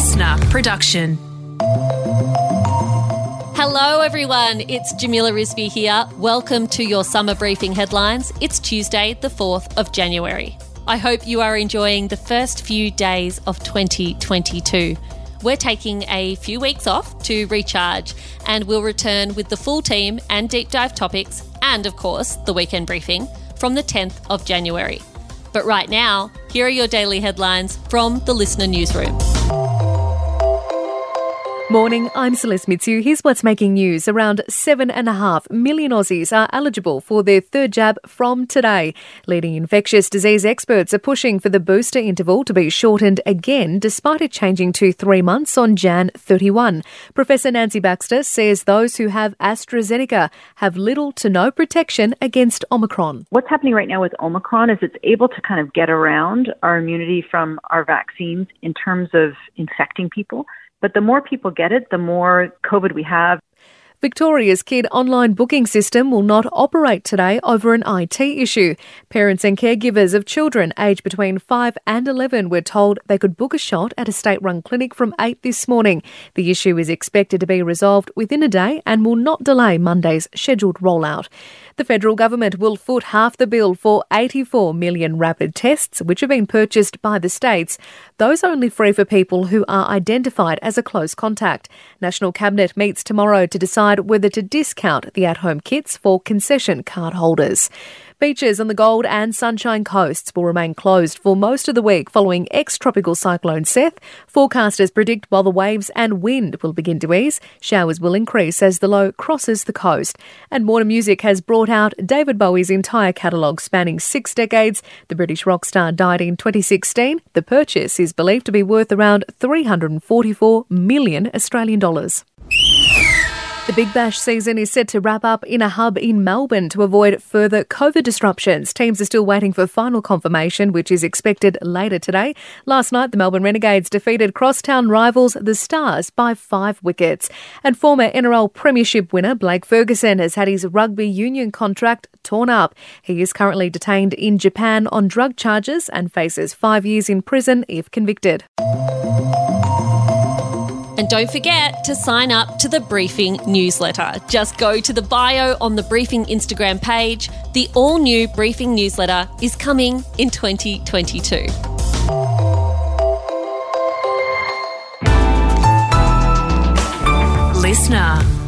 listener production. Hello, everyone. It's Jamila Rizvi here. Welcome to your summer briefing headlines. It's Tuesday, the 4th of January. I hope you are enjoying the first few days of 2022. We're taking a few weeks off to recharge and we'll return with the full team and deep dive topics and, of course, the weekend briefing from the 10th of January. But right now, here are your daily headlines from the Listener Newsroom. Morning, I'm Celeste Mitsu. Here's what's making news. Around 7.5 million Aussies are eligible for their third jab from today. Leading infectious disease experts are pushing for the booster interval to be shortened again, despite it changing to three months on Jan 31. Professor Nancy Baxter says those who have AstraZeneca have little to no protection against Omicron. What's happening right now with Omicron is it's able to kind of get around our immunity from our vaccines in terms of infecting people. But the more people get it, the more COVID we have. Victoria's kid online booking system will not operate today over an IT issue. Parents and caregivers of children aged between 5 and 11 were told they could book a shot at a state run clinic from 8 this morning. The issue is expected to be resolved within a day and will not delay Monday's scheduled rollout. The federal government will foot half the bill for 84 million rapid tests, which have been purchased by the states. Those only free for people who are identified as a close contact. National Cabinet meets tomorrow to decide whether to discount the at home kits for concession card holders. Beaches on the Gold and Sunshine Coasts will remain closed for most of the week following ex tropical cyclone Seth. Forecasters predict while the waves and wind will begin to ease, showers will increase as the low crosses the coast. And Warner Music has brought out David Bowie's entire catalogue spanning six decades. The British rock star died in 2016. The purchase is believed to be worth around 344 million Australian dollars. The Big Bash season is set to wrap up in a hub in Melbourne to avoid further COVID disruptions. Teams are still waiting for final confirmation, which is expected later today. Last night, the Melbourne Renegades defeated crosstown rivals the Stars by five wickets. And former NRL Premiership winner Blake Ferguson has had his rugby union contract torn up. He is currently detained in Japan on drug charges and faces five years in prison if convicted. And don't forget to sign up to the Briefing newsletter. Just go to the bio on the Briefing Instagram page. The all new Briefing newsletter is coming in 2022. Listener.